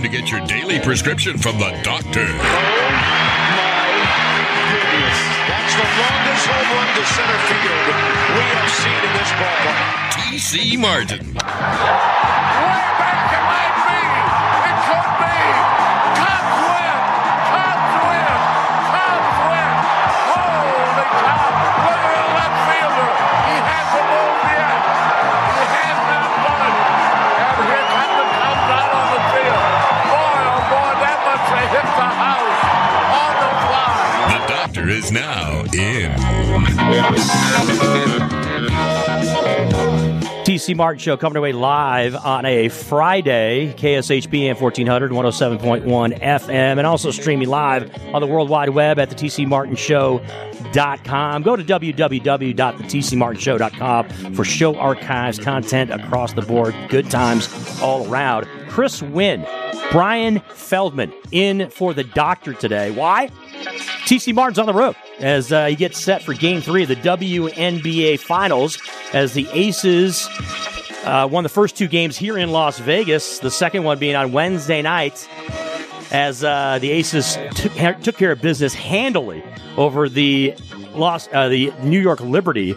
Time to get your daily prescription from the doctor. Oh my goodness. That's the longest home run to center field we have seen in this ballpark. TC Martin. Is now in. TC Martin Show coming away live on a Friday, KSHP and 1400, 107.1 FM, and also streaming live on the World Wide Web at the TCMartinshow.com. Go to www.thetcmartinshow.com for show archives, content across the board, good times all around. Chris Winn, Bryan Feldman in for the doctor today. Why? TC Martin's on the road as uh, he gets set for game three of the WNBA Finals as the Aces uh, won the first two games here in Las Vegas, the second one being on Wednesday night as uh, the Aces took, took care of business handily over the Los, uh, the New York Liberty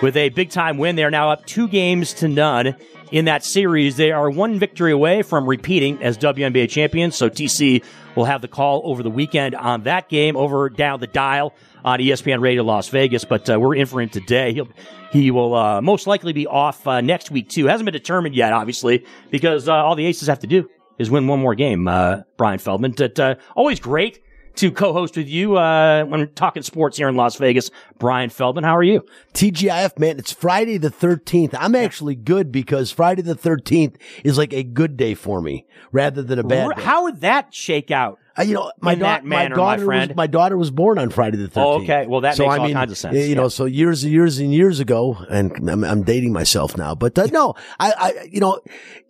with a big time win. They are now up two games to none in that series. They are one victory away from repeating as WNBA champions. So TC will have the call over the weekend on that game over down the dial on ESPN Radio Las Vegas. But uh, we're in for him today. He'll he will uh, most likely be off uh, next week too. Hasn't been determined yet, obviously, because uh, all the Aces have to do is win one more game. Uh, Bryan Feldman, but uh, always great to co-host with you uh, when talking sports here in Las Vegas. Bryan Feldman, how are you? TGIF, man, it's Friday the 13th. I'm actually good because Friday the 13th is like a good day for me rather than a bad day. How would that shake out? Uh, you know, my, da- my manner, my daughter friend? was my daughter was born on Friday the 13th. Oh, okay. Well, that so, makes I all mean, kinds of sense. You Yeah. know, so years and years and years ago, and I'm, I'm dating myself now, but uh, no, I, I, you know,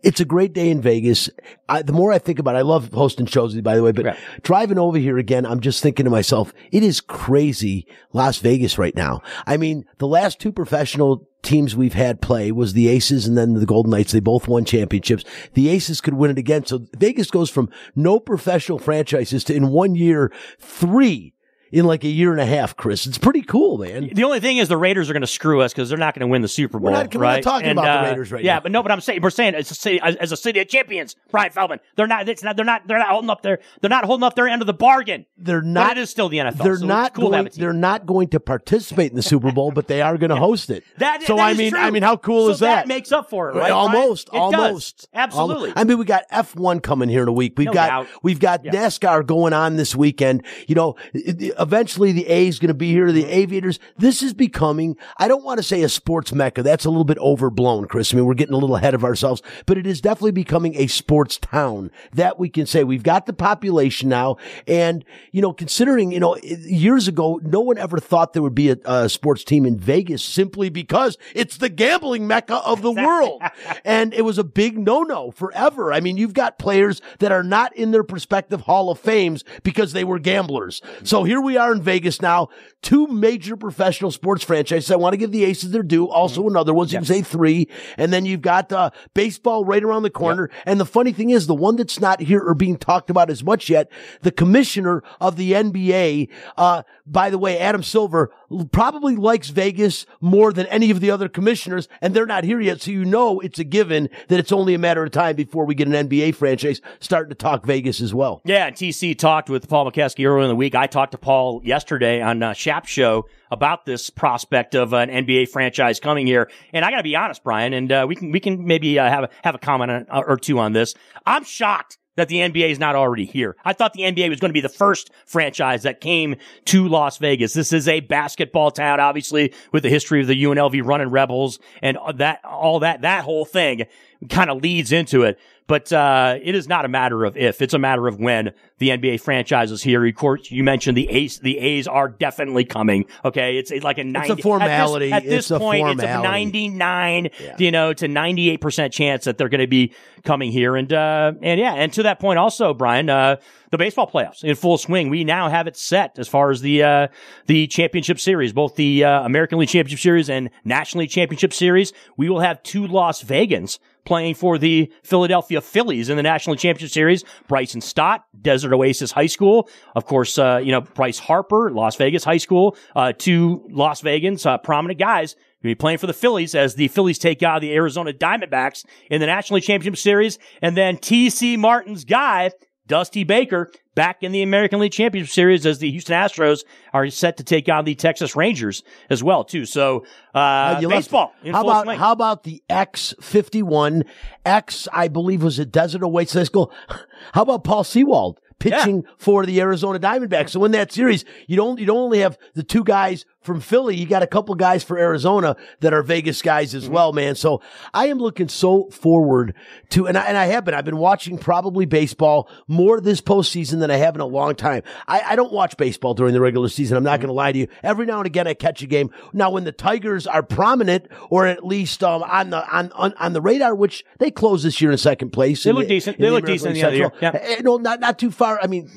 it's a great day in Vegas. I, the more I think about it, I love hosting shows, by the way, but Right. driving over here again, I'm just thinking to myself, it is crazy Las Vegas right now. I mean, the last two professional teams we've had play was the Aces and then the Golden Knights. They both won championships. The Aces could win it again. So Vegas goes from no professional franchises to in one year, three in like a year and a half, Chris. It's pretty cool, man. The only thing is the Raiders are going to screw us because they're not going to win the Super Bowl. We're not- we're not talking And, about the uh, Raiders right yeah, now. but no, but I'm saying we're saying as a city, as, as a city of champions, Bryan Feldman. They're not. It's not. They're not. They're not holding up their. They're not holding up their end of the bargain. They're But not. it is still the NFL. They're so not cool going. They're not going to participate in the Super Bowl, but they are going to host it. That- so that I mean, true. I mean, how cool So is that? That makes up for it, right? Almost, It does. almost, Absolutely. Almost. I mean, we got F one coming here in a week. We've No got doubt. we've got Yeah. NASCAR going on this weekend. You know, it- eventually the A's going to be here. The Aviators. This is becoming. I don't want to say a sports mecca. That's a little bit overblown, Chris. I mean, we're getting a little ahead of ourselves, but it is definitely becoming a sports town. That we can say we've got the population now, and you know, considering you know years ago, no one ever thought there would be a, a sports team in Vegas simply because it's the gambling mecca of the world, and it was a big no-no forever. I mean, you've got players that are not in their prospective Hall of Fames because they were gamblers. So here we are in Vegas now, two major professional sports franchises. I want to give the Aces their due. Also another one, so you can say three, and then you've got uh, baseball right around the corner. And the funny thing is, the one that's not here or being talked about as much yet, the commissioner of the NBA, uh, by the way, Adam Silver probably likes Vegas more than any of the other commissioners, and they're not here yet. So you know it's a given that it's only a matter of time before we get an NBA franchise starting to talk Vegas as well. Yeah, and TC talked with Paul McKeskey earlier in the week. I talked to Paul yesterday on uh, Shap Show about this prospect of an NBA franchise coming here. And I got to be honest, Bryan, and uh, we can we can maybe uh, have a, have a comment on, or two on this. I'm shocked that the NBA is not already here. I thought the NBA was going to be the first franchise that came to Las Vegas. This is a basketball town, obviously, with the history of the UNLV running rebels and that, all that, that whole thing kind of leads into it. But uh, it is not a matter of if; it's a matter of when the NBA franchise is here. Of course, you mentioned the A's. The A's are definitely coming. Okay, it's, like a ninety. It's a formality. At this, at this it's point, a it's a ninety-nine, Yeah. you know, to ninety-eight percent chance that they're going to be coming here. And uh, and yeah, and to that point, also, Bryan, uh, the baseball playoffs in full swing. We now have it set as far as the uh, the championship series, both the uh, American League Championship Series and National League Championship Series. We will have two Las Vegans playing for the Philadelphia Phillies in the National Championship Series. Bryson Stott, Desert Oasis High School. Of course, uh, you know, Bryce Harper, Las Vegas High School. Uh, two Las Vegans, uh, prominent guys. Be playing for the Phillies as the Phillies take out the Arizona Diamondbacks in the National Championship Series. And then TC Martin's guy, Dusty Baker, back in the American League Championship Series as the Houston Astros are set to take on the Texas Rangers as well, too. So, uh, baseball. How about swing. how about the X fifty one X? I believe was a Desert Oasis School. How about Paul Sewald pitching for the Arizona Diamondbacks? So in that series, you don't you don't only have the two guys from Philly. You got a couple guys for Arizona that are Vegas guys Mm-hmm. as well, man. So I am looking so forward to, and I, and I have been. I've been watching probably baseball more this postseason than I have in a long time. I, I don't watch baseball during the regular season. I'm not Mm-hmm. going to lie to you. Every now and again, I catch a game. Now, when the Tigers are prominent or at least um, on the on, on on the radar, which they closed this year in second place. They look the- decent. They the look American decent the year. Eh, eh, No, not not too far. I mean.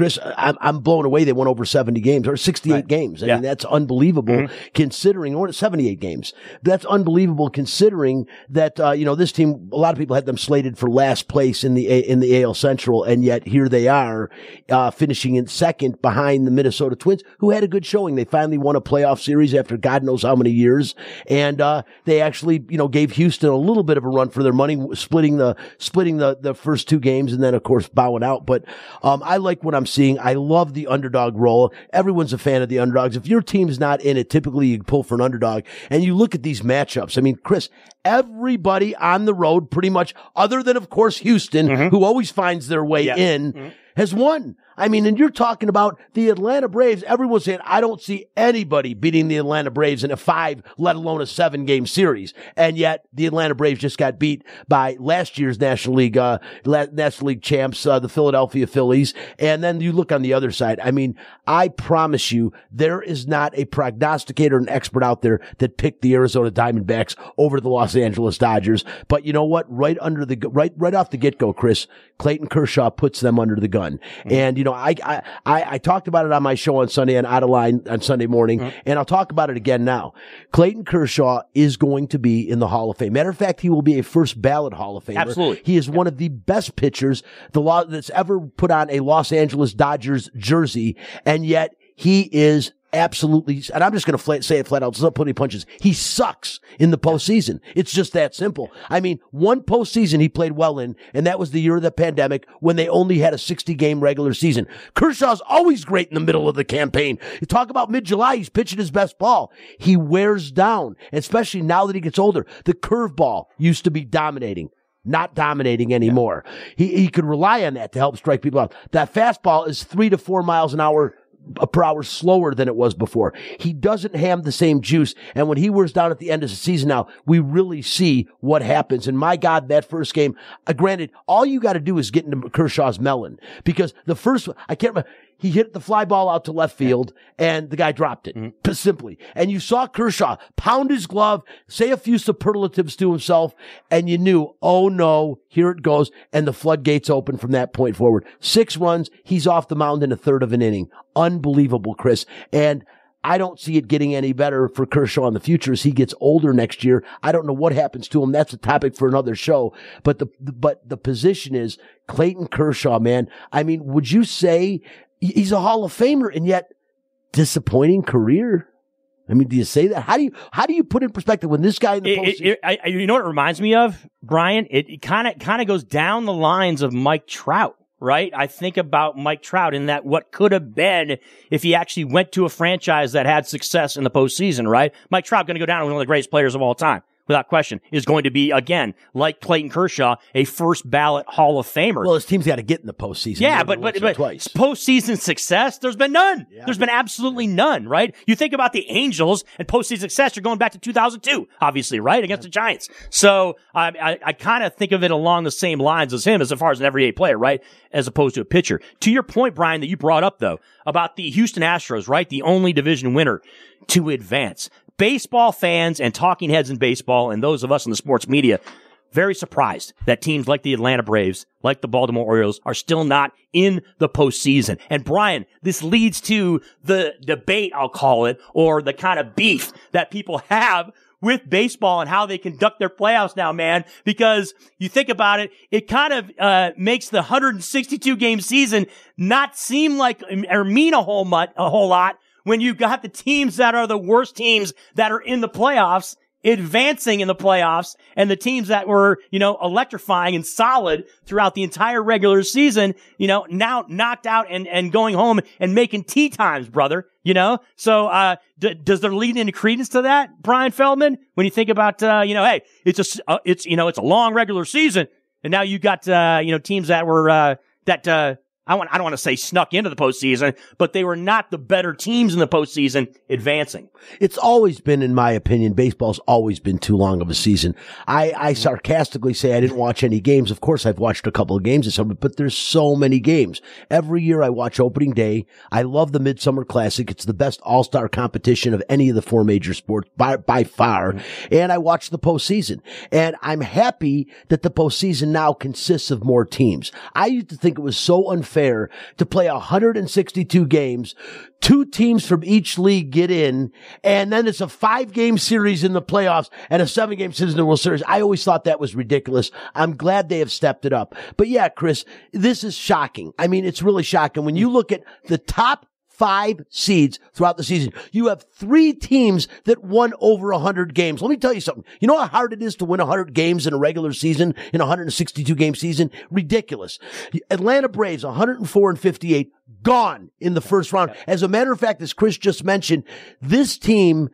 Chris, I'm, I'm blown away. They won over 70 games or 68 games. I Yeah. mean, that's unbelievable considering, or 78 games. That's unbelievable considering that, uh, you know, this team, a lot of people had them slated for last place in the, A- in the AL Central. And yet here they are, uh, finishing in second behind the Minnesota Twins, who had a good showing. They finally won a playoff series after God knows how many years. And, uh, they actually, you know, gave Houston a little bit of a run for their money, splitting the, splitting the, the first two games and then, of course, bowing out. But, um, I like what I'm seeing. I love the underdog role. Everyone's a fan of the underdogs. If your team's not in it, typically you pull for an underdog. And you look at these matchups. I mean, Chris, everybody on the road, pretty much, other than, of course, Houston, mm-hmm. who always finds their way Yeah. in, mm-hmm. has won. I mean, and you're talking about the Atlanta Braves. Everyone's saying, I don't see anybody beating the Atlanta Braves in a five, let alone a seven game series. And yet the Atlanta Braves just got beat by last year's National League, uh, National League champs, uh, the Philadelphia Phillies. And then you look on the other side. I mean, I promise you, there is not a prognosticator an expert out there that picked the Arizona Diamondbacks over the Los Angeles Dodgers. But you know what? Right under the, right, right off the get go, Chris, Clayton Kershaw puts them under the gun. And, you know, I, I, I, I talked about it on my show on Sunday and Out of Line on Sunday morning, mm-hmm. and I'll talk about it again now. Clayton Kershaw is going to be in the Hall of Fame. Matter of fact, he will be a first ballot Hall of Famer. Absolutely. He is one of the best pitchers the law that's ever put on a Los Angeles Dodgers jersey, and yet he is absolutely, and I'm just going to say it flat out, not put any punches. He sucks in the postseason. It's just that simple. I mean, one postseason he played well in, and that was the year of the pandemic when they only had a 60 game regular season. Kershaw's always great in the middle of the campaign. You talk about mid July, he's pitching his best ball. He wears down, especially now that he gets older. The curveball used to be dominating not dominating anymore. He he could rely on that to help strike people out. That fastball is three to four miles an hour uh, per hour slower than it was before. He doesn't have the same juice. And when he wears down at the end of the season now, we really see what happens. And my God, that first game, uh, granted, all you got to do is get into Kershaw's melon because the first, I can't remember, he hit the fly ball out to left field and the guy dropped it mm-hmm. p- simply. And you saw Kershaw pound his glove, say a few superlatives to himself, and you knew, oh no, here it goes. And the floodgates open from that point forward. Six runs. He's off the mound in a third of an inning. Unbelievable, Chris. And I don't see it getting any better for Kershaw in the future as he gets older next year. I don't know what happens to him. That's a topic for another show. But the, but the position is Clayton Kershaw, man. I mean, would you say he's a Hall of Famer and yet disappointing career? I mean, do you say that? How do you, how do you put in perspective when this guy in the It, postseason? it, it, I, I- you know what it reminds me of, Bryan? It kind of kind of goes down the lines of Mike Trout, right? I think about Mike Trout in that what could have been if he actually went to a franchise that had success in the postseason, right? Mike Trout going to go down as one of the greatest players of all time. Without question, is going to be again like Clayton Kershaw, a first ballot Hall of Famer. Well, his team's got to get in the postseason. Yeah, but but, but twice. postseason success, there's been none. There's been absolutely none, right? You think about the Angels and postseason success, you're going back to 2002, obviously, right? Against the Giants. So I, I, I kind of think of it along the same lines as him as far as an everyday player, right? As opposed to a pitcher. To your point, Bryan, that you brought up though, about the Houston Astros, right? The only division winner to advance. Baseball fans and talking heads in baseball and those of us in the sports media very surprised that teams like the Atlanta Braves, like the Baltimore Orioles, are still not in the postseason. And Bryan, this leads to the debate, I'll call it, or the kind of beef that people have with baseball and how they conduct their playoffs now, man. Because you think about it, it kind of uh, makes the 162 game season not seem like or mean a whole much, a whole lot when you got the teams that are the worst teams that are in the playoffs advancing in the playoffs and the teams that were, you know, electrifying and solid throughout the entire regular season, you know, now knocked out and, and going home and making tea times, brother, you know? So, uh, d- does there lead any credence to that, Bryan Feldman? When you think about, uh, you know, hey, it's a, uh, it's, you know, it's a long regular season and now you got, uh, you know, teams that were, uh, that, uh, I want, I don't want to say snuck into the postseason, but they were not the better teams in the postseason advancing. It's always been, in my opinion, baseball's always been too long of a season. I, I sarcastically say I didn't watch any games. Of course, I've watched a couple of games this summer, but there's so many games. Every year I watch opening day. I love the Midsummer Classic. It's the best all-star competition of any of the four major sports by, by far. And I watch the postseason. And I'm happy that the postseason now consists of more teams. I used to think it was so unfair to play 162 games, two teams from each league get in, and then it's a five game series in the playoffs and a seven game series in the World Series. I always thought that was ridiculous. I'm glad they have stepped it up. But yeah, Chris, this is shocking. I mean, it's really shocking when you look at the top five seeds throughout the season. You have three teams that won over 100 games. Let me tell you something. You know how hard it is to win 100 games in a regular season, in a 162 game season? Ridiculous. Atlanta Braves, 104 and 58, gone in the first round. As a matter of fact, as Chris just mentioned, this team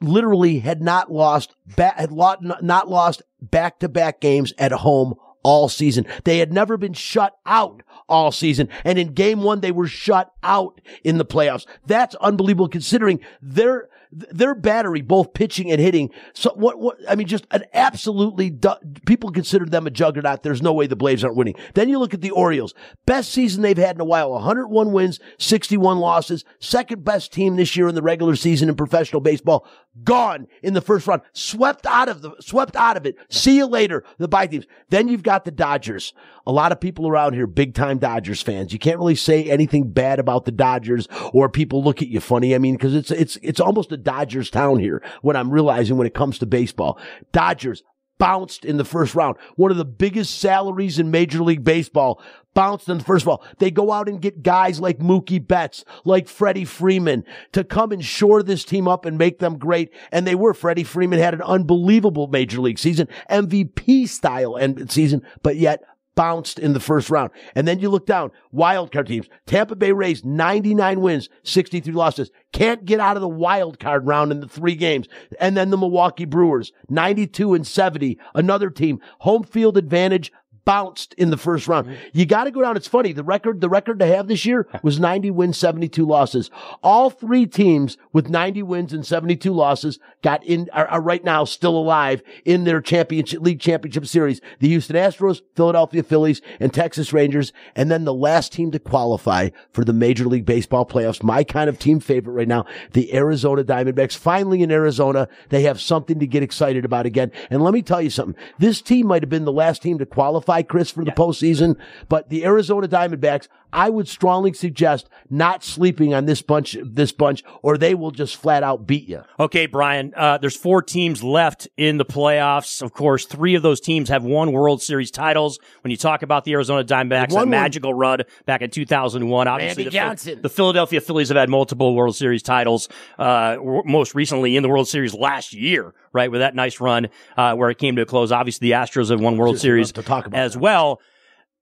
literally had not lost, had not lost back to back games at home all season. They had never been shut out all season. And in game one, they were shut out in the playoffs. That's unbelievable considering their, their battery, both pitching and hitting. So what, what, I mean, just an absolutely, du- people consider them a juggernaut. There's no way the Braves aren't winning. Then you look at the Orioles. Best season they've had in a while. 101 wins, 61 losses. Second best team this year in the regular season in professional baseball. Gone in the first round. Swept out of the, swept out of it. See you later, the bye teams. Then you've got the Dodgers. A lot of people around here, big time Dodgers fans. You can't really say anything bad about the Dodgers or people look at you funny. I mean, cause it's, it's, it's almost a Dodgers town here when I'm realizing when it comes to baseball. Dodgers bounced in the first round. One of the biggest salaries in Major League Baseball bounced in the first round. They go out and get guys like Mookie Betts, like Freddie Freeman to come and shore this team up and make them great. And they were. Freddie Freeman had an unbelievable Major League season, MVP style end season, but yet bounced in the first round. And then you look down, wild card teams. Tampa Bay Rays, 99 wins, 63 losses. Can't get out of the wild card round in the three games. And then the Milwaukee Brewers, 92 and 70. Another team, home field advantage, bounced in the first round. Mm-hmm. You got to go down. It's funny. The record, the record to have this year was 90 wins, 72 losses. All three teams with 90 wins and 72 losses got in, are, are right now still alive in their championship, league championship series. The Houston Astros, Philadelphia Phillies, and Texas Rangers. And then the last team to qualify for the Major League Baseball playoffs. My kind of team favorite right now, the Arizona Diamondbacks. Finally in Arizona, they have something to get excited about again. And let me tell you something. This team might have been the last team to qualify, Chris, for the postseason, but the Arizona Diamondbacks, I would strongly suggest not sleeping on this bunch, this bunch, or they will just flat out beat you. Okay, Bryan. Uh, there's four teams left in the playoffs. Of course, three of those teams have won World Series titles. When you talk about the Arizona Diamondbacks, that magical run back in 2001, obviously the, Phil- the Philadelphia Phillies have had multiple World Series titles. Uh, w- most recently in the World Series last year, right, with that nice run uh, where it came to a close. Obviously, the Astros have won World Just Series to talk about as that. well.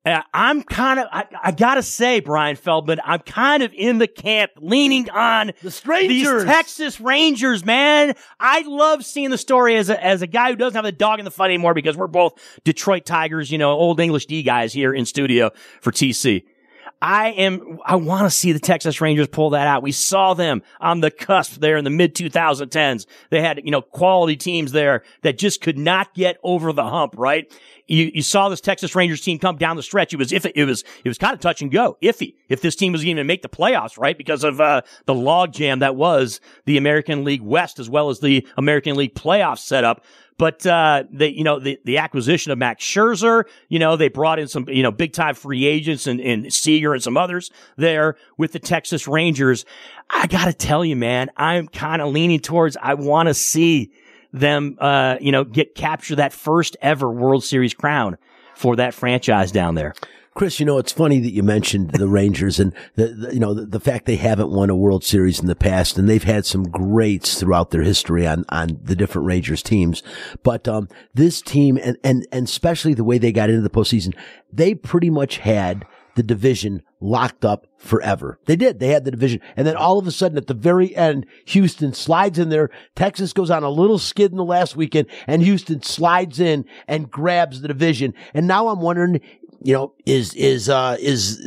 Uh, I'm kind of, I, I gotta say, Bryan Feldman, I'm kind of in the camp leaning on The Strangers. These Texas Rangers, man. I love seeing the story as a, as a guy who doesn't have the dog in the fight anymore because we're both Detroit Tigers, you know, old English D guys here in studio for TC. I am, I want to see the Texas Rangers pull that out. We saw them on the cusp there in the mid 2010s. They had, you know, quality teams there that just could not get over the hump, right? You, you saw this Texas Rangers team come down the stretch. It was, if it was, it was kind of touch and go, iffy, if this team was going to make the playoffs, right? Because of, uh, the logjam that was the American League West as well as the American League playoff setup. But uh, they, you know, the, the acquisition of Max Scherzer, you know, they brought in some, you know, big time free agents and, and Seager and some others there with the Texas Rangers. I gotta tell you, man, I'm kind of leaning towards I want to see them, uh, you know, get capture that first ever World Series crown for that franchise down there. Chris, you know, it's funny that you mentioned the Rangers and the, the you know, the, the, fact they haven't won a World Series in the past and they've had some greats throughout their history on, on the different Rangers teams. But, um, this team and, and, and especially the way they got into the postseason, they pretty much had the division locked up forever. They did. They had the division. And then all of a sudden at the very end, Houston slides in there. Texas goes on a little skid in the last weekend and Houston slides in and grabs the division. And now I'm wondering, you know, is, is, uh, is,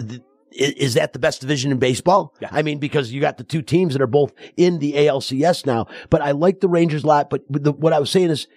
is that the best division in baseball? Yeah. I mean, because you got the two teams that are both in the ALCS now, but I like the Rangers a lot. But the, what I was saying is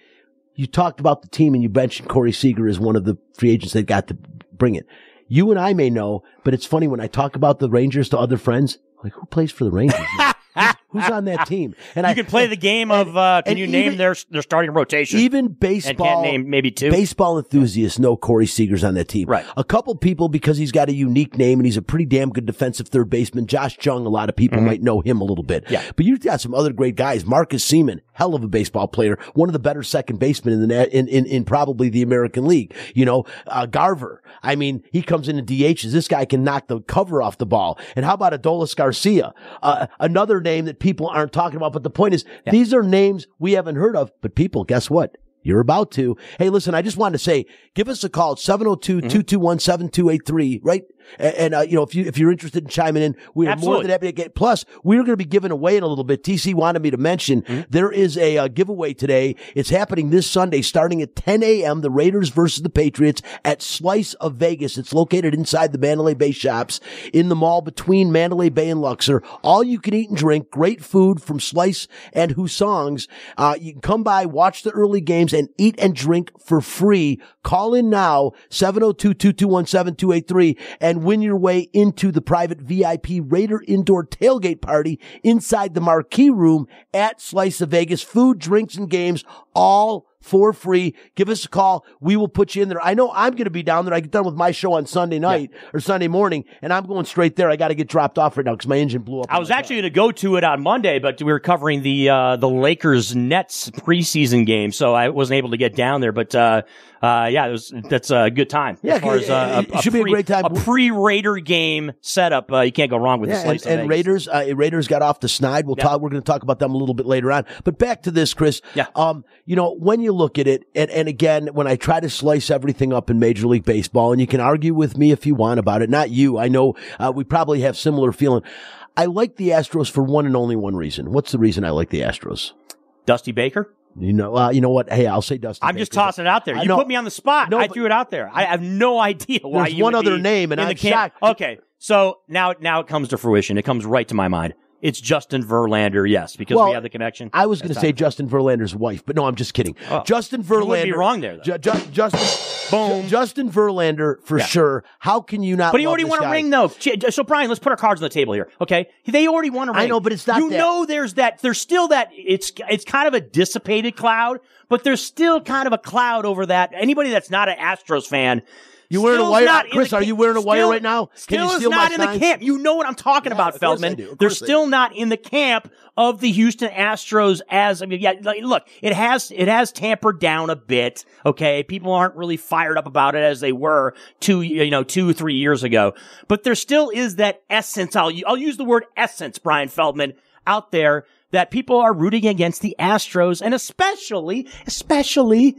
you talked about the team and you mentioned Corey Seager as one of the free agents that got to bring it. You and I may know, but it's funny when I talk about the Rangers to other friends, like who plays for the Rangers? who's, on that team? And You I can play the game of, uh, can you name their, their starting rotation? even and baseball can't name maybe two? baseball enthusiasts know Corey Seager's on that team. Right. A couple people because he's got a unique name and he's a pretty damn good defensive third baseman. Josh Jung, a lot of people might know him a little bit. Mm-hmm. Yeah. But you've got some other great guys. Marcus Semien, hell of a baseball player, one of the better second basemen in the in, in in probably the American League. You know, uh, Garver. I mean, he comes in and DHs. This guy can knock the cover off the ball. And how about Adolis Garcia? Uh, another name that people aren't talking about. But the point is, these are names we haven't heard of. But people, guess what? You're about to. Hey, listen, I just wanted to say, give us a call, 702-221-7283, mm-hmm. right? And, and, uh, you know, if you, if you're interested in chiming in, we are more than happy to get, plus, we're going to be giving away in a little bit. TC wanted me to mention there is a uh, giveaway today. It's happening this Sunday starting at 10 a.m. The Raiders versus the Patriots at Slice of Vegas. It's located inside the Mandalay Bay shops in the mall between Mandalay Bay and Luxor. All you can eat and drink, great food from Slice and Hussong's. Uh, you can come by, watch the early games and eat and drink for free. Call in now, 702-221-7283 and win your way into the private VIP Raider indoor tailgate party inside the marquee room at Slice of Vegas. Food, drinks, and games all for free. Give us a call. We will put you in there. I know I'm going to be down there. I get done with my show on Sunday night or Sunday morning and I'm going straight there. I got to get dropped off right now because my engine blew up. I was actually going to go to it on Monday, but we were covering the uh, the Lakers Nets preseason game, so I wasn't able to get down there. But uh, uh, yeah, it was that's a good time. Yeah, as far as uh, it should be a great time. A pre Raider game setup, uh, you can't go wrong with the Yeah, slice and, and Raiders, uh, Raiders got off the snide. We'll Yeah. talk. We're going to talk about them a little bit later on. But back to this, Chris. Yeah. Um, you know, when you look at it, and, and again, when I try to slice everything up in Major League Baseball, and you can argue with me if you want about it. Not you. I know uh, we probably have similar feeling. I like the Astros for one and only one reason. What's the reason I like the Astros? Dusty Baker. You know, uh, you know what? Hey, I'll say Dusty. I'm just Baker, but- tossing it out there. You put me on the spot. No, I threw it out there. I have no idea why There's one other name, and I'm shocked. Okay, so now now it comes to fruition. It comes right to my mind. It's Justin Verlander, yes, because Well, we have the connection. I was going to say how- Justin Verlander's wife, but no, I'm just kidding. Oh. Justin Verlander. You be wrong there, though. Ju- Ju- Justin, Boom. Justin Verlander for Yeah. sure. How can you not? But he already won a guy? ring, though. So, Bryan, let's put our cards on the table here, okay? They already won a ring. I know, but it's not You that- know, there's that. There's still that. It's it's kind of a dissipated cloud, but there's still kind of a cloud over that. Anybody that's not an Astros fan. You wearing a wire- Chris, are you wearing a wire still- right now? Can you Still is not in the camp. You know what I'm talking Yeah, about, of course I Feldman. They're still not in the camp of the Houston Astros as I mean, yeah. Like, look, it has it has tampered down a bit. Okay, people aren't really fired up about it as they were two you know two three years ago. But there still is that essence. I'll I'll use the word essence, Bryan Feldman, out there that people are rooting against the Astros, and especially especially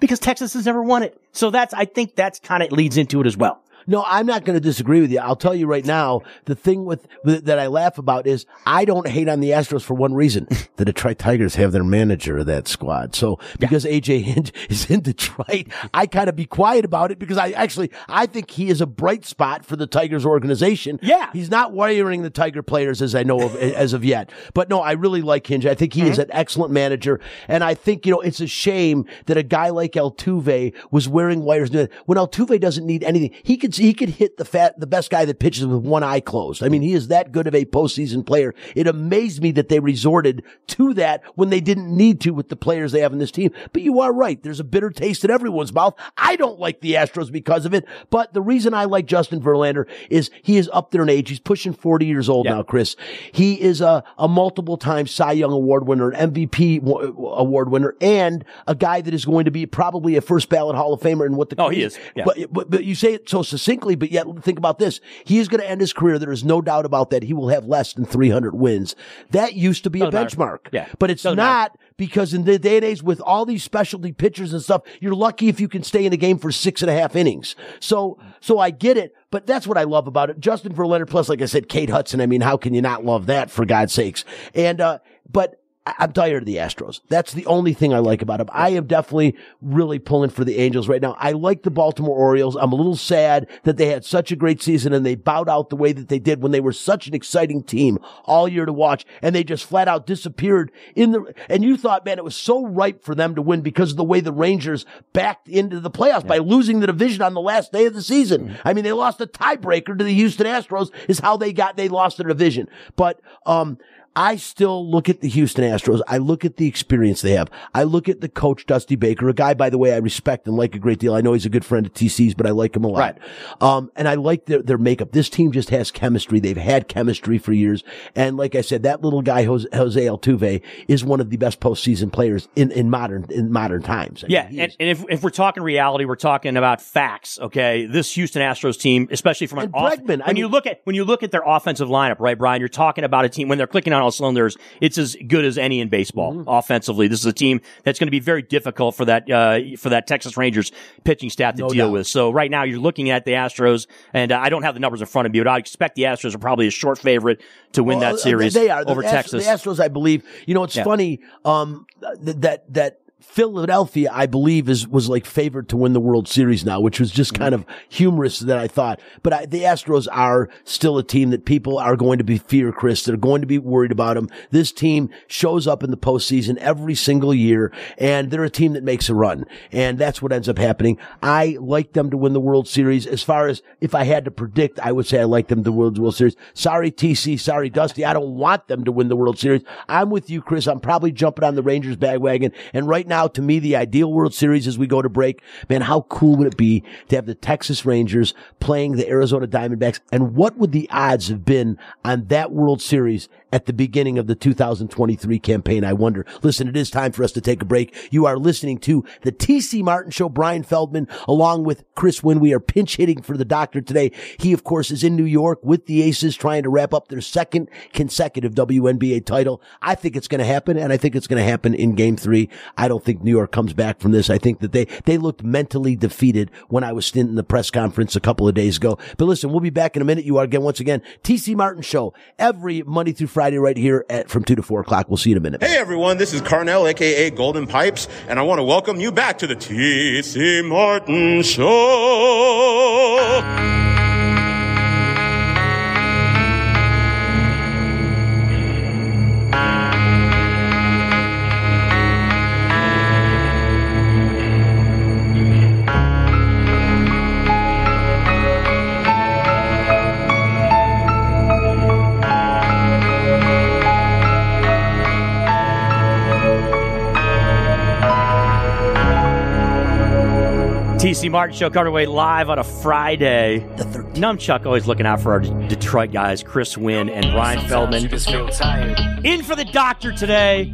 Because Texas has never won it. So that's, I think that's kind of leads into it as well. No, I'm not going to disagree with you. I'll tell you right now, the thing with, with that I laugh about is I don't hate on the Astros for one reason. the Detroit Tigers have their manager of that squad. So because AJ Hinch is in Detroit, I kind of be quiet about it because I actually, I think he is a bright spot for the Tigers organization. Yeah. He's not wiring the Tiger players as I know of, as of yet. But no, I really like Hinch. I think he is mm-hmm. an excellent manager. And I think, you know, it's a shame that a guy like Altuve was wearing wires. When Altuve doesn't need anything, he could, he could hit the fat, the best guy that pitches with one eye closed. I mean, he is that good of a postseason player. It amazed me that they resorted to that when they didn't need to with the players they have in this team. But you are right. There's a bitter taste in everyone's mouth. I don't like the Astros because of it. But the reason I like Justin Verlander is he is up there in age. He's pushing 40 years old Yeah. now, Chris. He is a, a multiple time Cy Young Award winner, an MVP award winner, and a guy that is going to be probably a first ballot Hall of Famer in what the Oh, he is. Yeah. But, but but you say it so succinctly, but yet think about this: he is going to end his career. There is no doubt about that. He will have less than 300 wins. That used to be Doesn't a matter. benchmark. Yeah. but it's Doesn't not because in the day and age with all these specialty pitchers and stuff, you're lucky if you can stay in a game for six and a half innings. So so I get it. But that's what I love about it. Justin Verlander, plus, like I said, Kate Hudson. I mean, how can you not love that for God's sakes? And, uh, but I'm tired of the Astros. That's the only thing I like about them. I am definitely really pulling for the Angels right now. I like the Baltimore Orioles. I'm a little sad that they had such a great season and they bowed out the way that they did when they were such an exciting team all year to watch and they just flat out disappeared in the, and you thought, man, it was so ripe for them to win because of the way the Rangers backed into the playoffs by losing the division on the last day of the season. I mean, they lost a tiebreaker to the Houston Astros is how they got, they lost the division. But, um, I still look at the Houston Astros. I look at the experience they have. I look at the coach, Dusty Baker, a guy, by the way, I respect and like a great deal. I know he's a good friend of TC's, but I like him a lot. Right. Um, and I like their, their makeup. This team just has chemistry. They've had chemistry for years. And like I said, that little guy, Jose, Jose Altuve, is one of the best postseason players in, in modern, in modern times. I Yeah, he and, and if, if we're talking reality, we're talking about facts. Okay, this Houston Astros team, especially from an off, Bregman, I when you look at when you look at their offensive lineup, right, Bryan? You're talking about a team when they're clicking on all cylinders. It's as good as any in baseball Mm-hmm. offensively. This is a team that's going to be very difficult for that uh, for that Texas Rangers pitching staff to No deal doubt. with. So right now, you're looking at the Astros, and uh, I don't have the numbers in front of me, but I expect the Astros are probably a short favorite to win Well, that series They are The over Texas. The Astros, I believe. You know, it's Yeah. funny um, that that Philadelphia, I believe, is was like favored to win the World Series now, which was just kind of humorous that I thought. But I, the Astros are still a team that people are going to be fear, Chris. They're going to be worried about them. This team shows up in the postseason every single year, and they're a team that makes a run, and that's what ends up happening. I like them to win the World Series. As far as if I had to predict, I would say I like them to win the World Series. Sorry, TC. Sorry, Dusty. I don't want them to win the World Series. I'm with you, Chris. I'm probably jumping on the Rangers bandwagon. And right now, to me, the ideal World Series as we go to break, man, how cool would it be to have the Texas Rangers playing the Arizona Diamondbacks? And what would the odds have been on that World Series at the beginning of the 2023 campaign? I wonder. Listen, it is time for us to take a break. You are listening to the TC Martin Show. Bryan Feldman, along with Chris Winn. We are pinch hitting for the doctor today. He, of course, is in New York with the Aces trying to wrap up their second consecutive WNBA title. I think it's going to happen, and I think it's going to happen in game three. I don't think New York comes back from this. I think that they, they looked mentally defeated when I was in the press conference a couple of days ago. But listen, we'll be back in a minute. You are again, once again, TC Martin Show every Monday through Friday right here at from two to four o'clock. We'll see you in a minute. Hey everyone, this is Carnell, aka Golden Pipes, and I want to welcome you back to the TC Martin Show. TC Martin Show coming away live on a Friday. The 13th. Numchuck always looking out for our Detroit guys, Chris Winn and Bryan Feldman. In for the doctor today,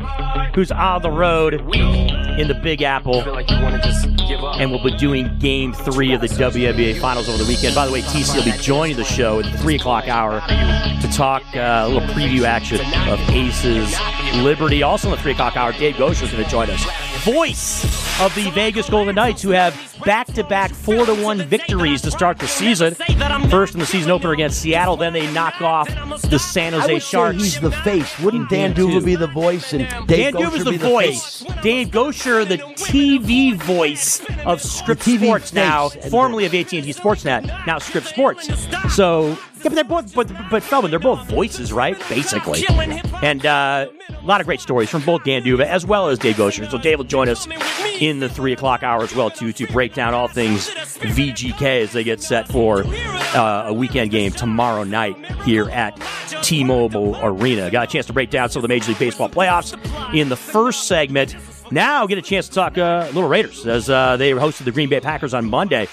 who's on the road in the Big Apple. And we'll be doing game three of the WNBA Finals over the weekend. By the way, TC will be joining the show at the 3 o'clock hour to talk uh, a little preview action of Aces Liberty. Also in the 3 o'clock hour, Dave Goucher is going to join us voice of the Vegas Golden Knights, who have back-to-back four-to-one victories to start the season. First in the season opener against Seattle, then they knock off the San Jose Sharks. he's the face. Wouldn't Dan D'Uva be the voice and Dave Dan D'Uva's Goucher the voice. face? Dave Goucher, the TV voice of Scripps The Sports now, formerly of AT&T Sportsnet, now Scripps Sports. So, yeah, but they're both, but, but Feldman, they're both voices, right? Basically. And uh, a lot of great stories from both Dan D'Uva as well as Dave Goucher. So Dave will join us in the three o'clock hour as well too to break down all things VGK as they get set for uh, a weekend game tomorrow night here at T-Mobile Arena. Got a chance to break down some of the Major League Baseball playoffs in the first segment. Now get a chance to talk uh, Little Raiders as uh, they hosted the Green Bay Packers on Monday.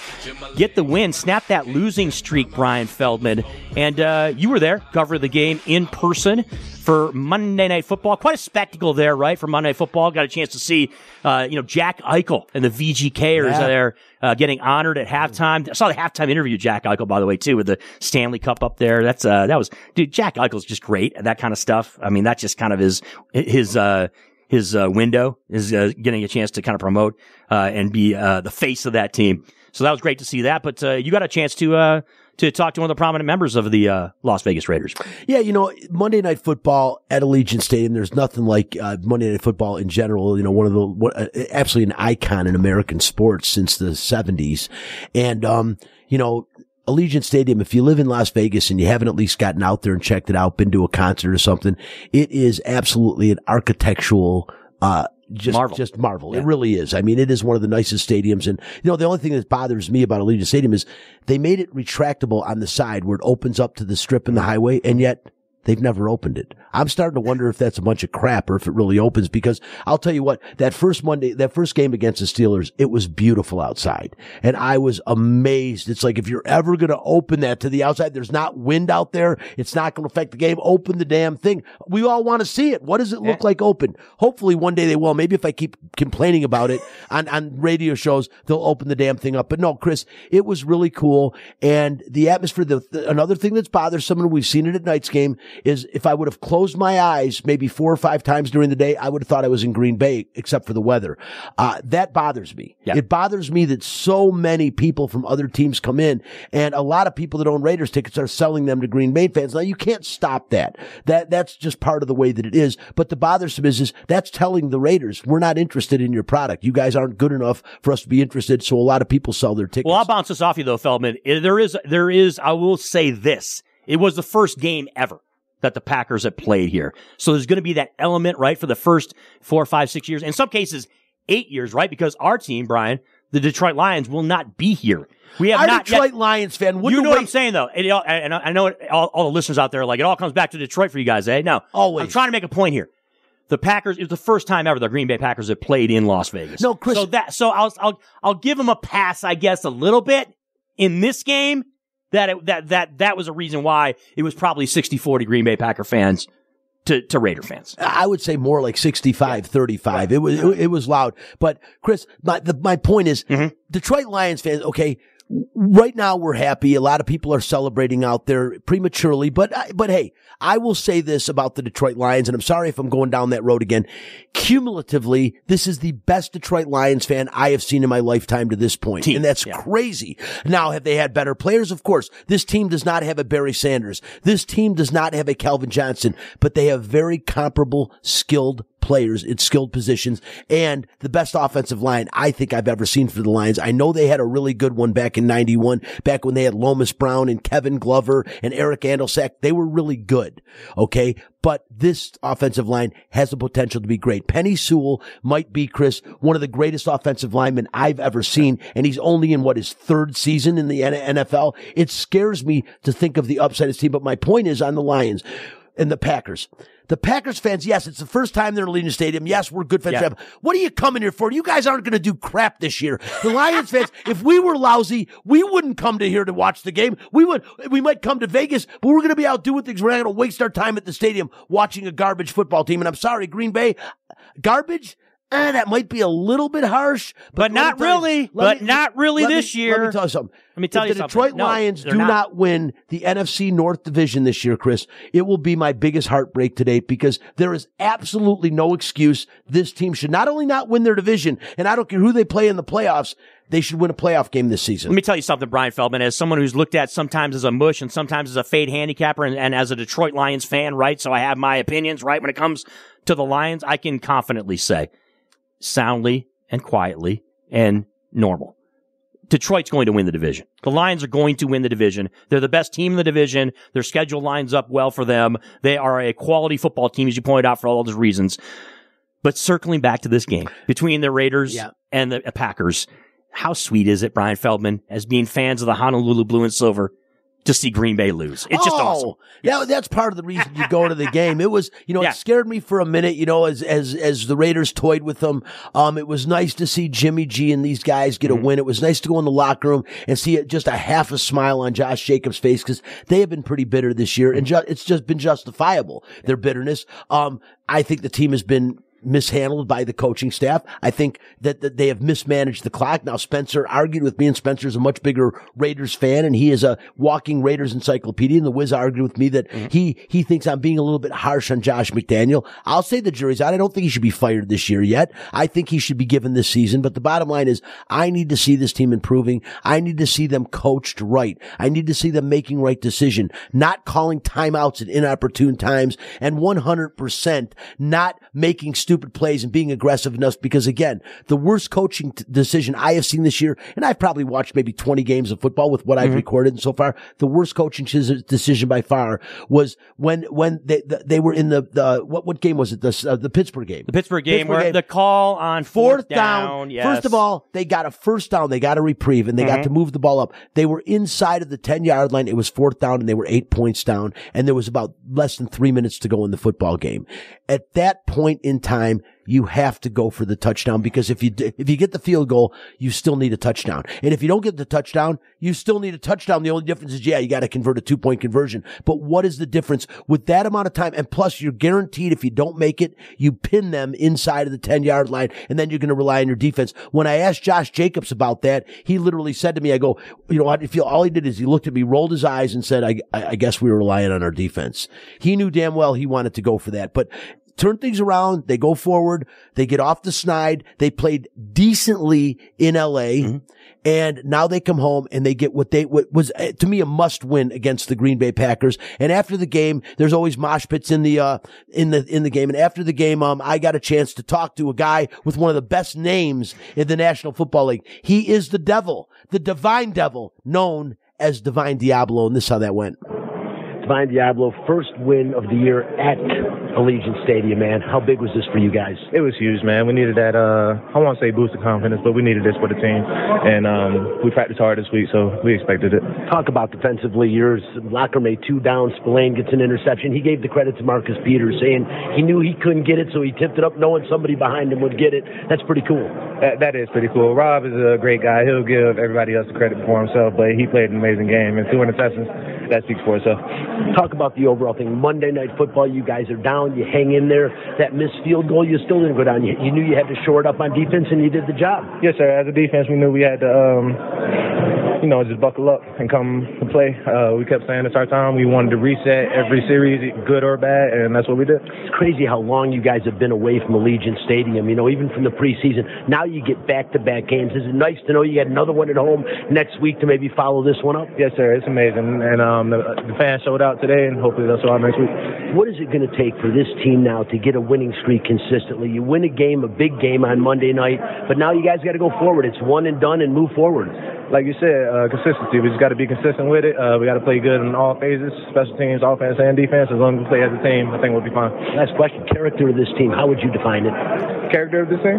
Get the win, snap that losing streak, Bryan Feldman. And uh, you were there, covering the game in person for Monday Night Football. Quite a spectacle there, right? For Monday Night Football, got a chance to see, uh, you know, Jack Eichel and the VGKers Yeah. there uh, getting honored at halftime. I saw the halftime interview, Jack Eichel, by the way, too, with the Stanley Cup up there. That's uh, that was, dude. Jack Eichel's just great at that kind of stuff. I mean, that's just kind of his his uh, his uh, window is uh, getting a chance to kind of promote uh, and be uh, the face of that team. So that was great to see that. But uh, you got a chance to uh, to talk to one of the prominent members of the uh, Las Vegas Raiders. Yeah, you know, Monday Night Football at Allegiant Stadium. There's nothing like uh, Monday Night Football in general. You know, one of the what, absolutely an icon in American sports since the '70s, and um, you know. Allegiant Stadium, if you live in Las Vegas and you haven't at least gotten out there and checked it out, been to a concert or something, it is absolutely an architectural, uh, just, Marvel. just marvel. It really is. I mean, it is one of the nicest stadiums. And, you know, the only thing that bothers me about Allegiant Stadium is they made it retractable on the side where it opens up to the strip and the highway. And yet they've never opened it. I'm starting to wonder if that's a bunch of crap or if it really opens because I'll tell you what, that first Monday, that first game against the Steelers, it was beautiful outside. And I was amazed. It's like if you're ever going to open that to the outside, there's not wind out there. It's not going to affect the game. Open the damn thing. We all want to see it. What does it look like open? Hopefully one day they will. Maybe if I keep complaining about it on, on radio shows, they'll open the damn thing up. But no, Chris, it was really cool. And the atmosphere, the, the- another thing that's bothersome, and we've seen it at night's game, is if I would have closed my eyes maybe four or five times during the day, I would have thought I was in Green Bay, except for the weather. Uh, that bothers me. Yeah. It bothers me that so many people from other teams come in and a lot of people that own Raiders tickets are selling them to Green Bay fans. Now you can't stop that. That, that's just part of the way that it is. But the bothersome is, is that's telling the Raiders, we're not interested in your product. You guys aren't good enough for us to be interested. So a lot of people sell their tickets. Well, I'll bounce this off you though, Feldman. There is, there is. I will say this: it was the first game ever that the Packers have played here. So there's going to be that element, right, for the first four, five, six years. In some cases, eight years, right? Because our team, Bryan, the Detroit Lions, will not be here. We have Our not Detroit yet. Lions fan, You know what I'm saying, though, and, and I know it, all, all the listeners out there are like it all comes back to Detroit for you guys, eh? No, Always. I'm trying to make a point here. The Packers it was the first time ever the Green Bay Packers have played in Las Vegas. No, Chris- So that so I'll I'll I'll give them a pass, I guess, a little bit in this game. That it, that that that was a reason why it was probably 60-40 Green Bay Packer fans to to Raider fans. I would say more like 65, 35. It was, it, it was loud. But Chris, my, the, my point is Mm-hmm. Detroit Lions fans, okay, right now we're happy. A lot of people are celebrating out there prematurely, but, but hey, I will say this about the Detroit Lions, and I'm sorry if I'm going down that road again. Cumulatively, this is the best Detroit Lions fan I have seen in my lifetime to this point. Team, And that's yeah. crazy. Now, have they had better players? Of course. This team does not have a Barry Sanders. This team does not have a Calvin Johnson, but they have very comparable skilled players in skilled positions and the best offensive line I think I've ever seen for the Lions. I know they had a really good one back in 91, back when they had Lomas Brown and Kevin Glover and Eric Andolsek. They were really good. Okay. But this offensive line has the potential to be great. Penei Sewell might be, Chris, one of the greatest offensive linemen I've ever seen. And he's only in what his third season in the NFL. It scares me to think of the upside of this team. But my point is on the Lions and the Packers. The Packers fans, yes, it's the first time they're in Allegiant Stadium. Yes, we're good fans. Yeah. What are you coming here for? You guys aren't going to do crap this year. The Lions fans, if we were lousy, we wouldn't come to here to watch the game. We would, we might come to Vegas, but we're going to be out doing things. We're not going to waste our time at the stadium watching a garbage football team. And I'm sorry, Green Bay, garbage. Eh, that might be a little bit harsh, But me not you- really. But not really let me- this year. Let me tell you something. Let me tell you something. if you the something. Detroit No, Lions do not. not. win the NFC North Division this year, Chris, it will be my biggest heartbreak to date because there is absolutely no excuse. This team should not only not win their division, and I don't care who they play in the playoffs, they should win a playoff game this season. Let me tell you something, Bryan Feldman, as someone who's looked at sometimes as a mush and sometimes as a fade handicapper and, and as a Detroit Lions fan, right? So I have my opinions, right? When it comes to the Lions, I can confidently say soundly and quietly and normal. Detroit's going to win the division. The Lions are going to win the division. They're the best team in the division. Their schedule lines up well for them. They are a quality football team, as you pointed out, for all those reasons. But circling back to this game between the Raiders Yeah. and the Packers, how sweet is it, Bryan Feldman, as being fans of the Honolulu Blue and Silver, to see Green Bay lose? It's just oh, awesome. That, that's part of the reason you go to the game. It was, you know, Yeah. it scared me for a minute, you know, as, as, as the Raiders toyed with them. Um, it was nice to see Jimmy G and these guys get a Mm-hmm. win. It was nice to go in the locker room and see it, just a half a smile on Josh Jacobs' face because they have been pretty bitter this year and ju- it's just been justifiable, their bitterness. Um, I think the team has been mishandled by the coaching staff. I think that, that they have mismanaged the clock. Now, Spencer argued with me, and Spencer is a much bigger Raiders fan, and he is a walking Raiders encyclopedia. And the Wiz argued with me that mm-hmm. he he thinks I'm being a little bit harsh on Josh McDaniel. I'll say the jury's out. I don't think he should be fired this year yet. I think he should be given this season. But the bottom line is, I need to see this team improving. I need to see them coached right. I need to see them making right decision, not calling timeouts at inopportune times, and 100% not making stupid plays and being aggressive enough. Because again, the worst coaching t- decision I have seen this year, and I've probably watched maybe 20 games of football with what I've recorded so far. The worst coaching ch- decision by far was when, when they, the, they were in the, the, what, what game was it? The, uh, the Pittsburgh game. The Pittsburgh game Pittsburgh where game. the call on Fourth fourth, down. yes. First of all, they got a first down. They got a reprieve and they got to move the ball up. They were inside of the 10 yard line. It was fourth down and they were eight points down and there was about less than three minutes to go in the football game. At that point in time, you have to go for the touchdown because if you, if you get the field goal, you still need a touchdown. And if you don't get the touchdown, you still need a touchdown. The only difference is, yeah, you got to convert a two point conversion. But what is the difference with that amount of time? And plus you're guaranteed if you don't make it, you pin them inside of the 10 yard line and then you're going to rely on your defense. When I asked Josh Jacobs about that, he literally said to me, I go, you know, I feel all he did is he looked at me, rolled his eyes and said, I, I I guess we were relying on our defense. He knew damn well he wanted to go for that, but turn things around. They go forward. They get off the snide. They played decently in LA. And now they come home and they get what they, what was uh, to me a must win against the Green Bay Packers. And after the game, there's always mosh pits in the, uh, in the, in the game. And after the game, um, I got a chance to talk to a guy with one of the best names in the National Football League. He is the devil, the divine devil known as Divine Deablo. And this is how that went. Divine Deablo, first win of the year at Allegiant Stadium, man. How big was this for you guys? It was huge, man. We needed that. Uh, I won't say boost of confidence, but we needed this for the team, and um, we practiced hard this week, so we expected it. Talk about defensively. Yours, Locker made two down. Spillane gets an interception. He gave the credit to Marcus Peters, saying he knew he couldn't get it, so he tipped it up, knowing somebody behind him would get it. That's pretty cool. That, that is pretty cool. Rob is a great guy. He'll give everybody else the credit before himself, but he played an amazing game, and two interceptions. That speaks for itself. Talk about the overall thing. Monday Night Football, you guys are down. You hang in there. That missed field goal, you still didn't go down. You, you knew you had to shore it up on defense, and you did the job. Yes, sir. As a defense, we knew we had to, um, you know, just buckle up and come and play. Uh, we kept saying it's our time. We wanted to reset every series, good or bad, and that's what we did. It's crazy how long you guys have been away from Allegiant Stadium, you know, even from the preseason. Now you get back to back games. Is it nice to know you got another one at home next week to maybe follow this one up? Yes, sir. It's amazing, and um, the, the fans showed out today, and hopefully they'll show out next week. What is it going to take for this team now to get a winning streak consistently? You win a game, a big game on Monday night, but now you guys got to go forward. It's one and done and move forward. Like you said, uh, consistency. We just got to be consistent with it. Uh, we got to play good in all phases, special teams, offense, and defense. As long as we play as a team, I think we'll be fine. Last question. Character of this team, how would you define it? Character of this team?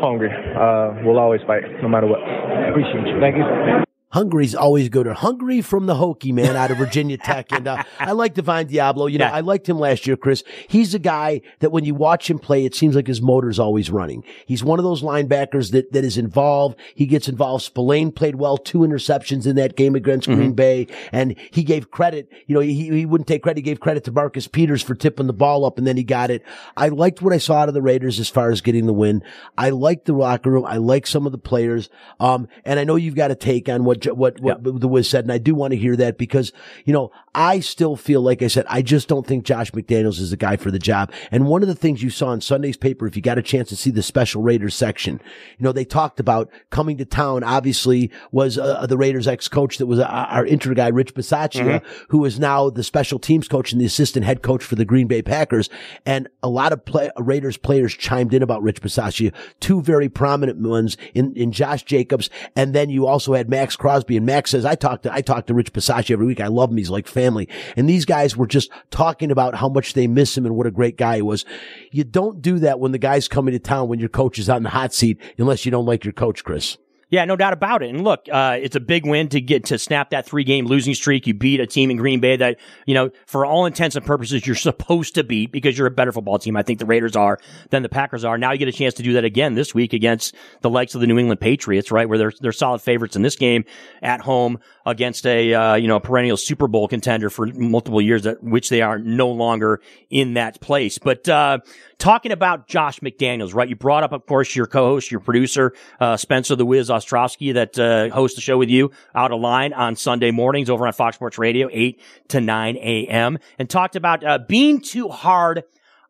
Hungry. Uh, we'll always fight, no matter what. Appreciate you. Thank you. Hungary's always good. Hungary from the Hokie man out of Virginia Tech, and uh, I like Divine Deablo. You know, Yeah. I liked him last year, Chris. He's a guy that when you watch him play, it seems like his motor's always running. He's one of those linebackers that that is involved. He gets involved. Spillane played well, two interceptions in that game against Green Bay, and he gave credit. You know, he he wouldn't take credit. He gave credit to Marcus Peters for tipping the ball up, and then he got it. I liked what I saw out of the Raiders as far as getting the win. I like the locker room. I like some of the players. Um, and I know you've got a take on what what what the Wiz said, and I do want to hear that because you know I still feel like I said I just don't think Josh McDaniels is the guy for the job. And one of the things you saw in Sunday's paper, if you got a chance to see the special Raiders section, you know they talked about coming to town. Obviously, was uh, the Raiders ex coach that was uh, our inter guy Rich Bisaccia, who is now the special teams coach and the assistant head coach for the Green Bay Packers. And a lot of play, Raiders players chimed in about Rich Bisaccia. Two very prominent ones in, in Josh Jacobs. And then you also had Maxx Crosby. And Maxx says, I talk to, I talk to Rich Bisaccia every week. I love him. He's like family. And these guys were just talking about how much they miss him and what a great guy he was. You don't do that when the guy's coming to town when your coach is on the hot seat unless you don't like your coach, Chris. Yeah, no doubt about it. And look, uh, it's a big win to get to snap that three game losing streak. You beat a team in Green Bay that, you know, for all intents and purposes, you're supposed to beat because you're a better football team. I think the Raiders are than the Packers are. Now you get a chance to do that again this week against the likes of the New England Patriots, right? Where they're, they're solid favorites in this game at home against a, uh, you know, perennial Super Bowl contender for multiple years, that, which they are no longer in that place. But, uh, talking about Josh McDaniels, right? You brought up, of course, your co-host, your producer, uh, Spencer the Wiz Ostrowski that, uh, hosts the show with you out of line on Sunday mornings over on Fox Sports Radio, 8 to 9 a.m. and talked about, uh, being too hard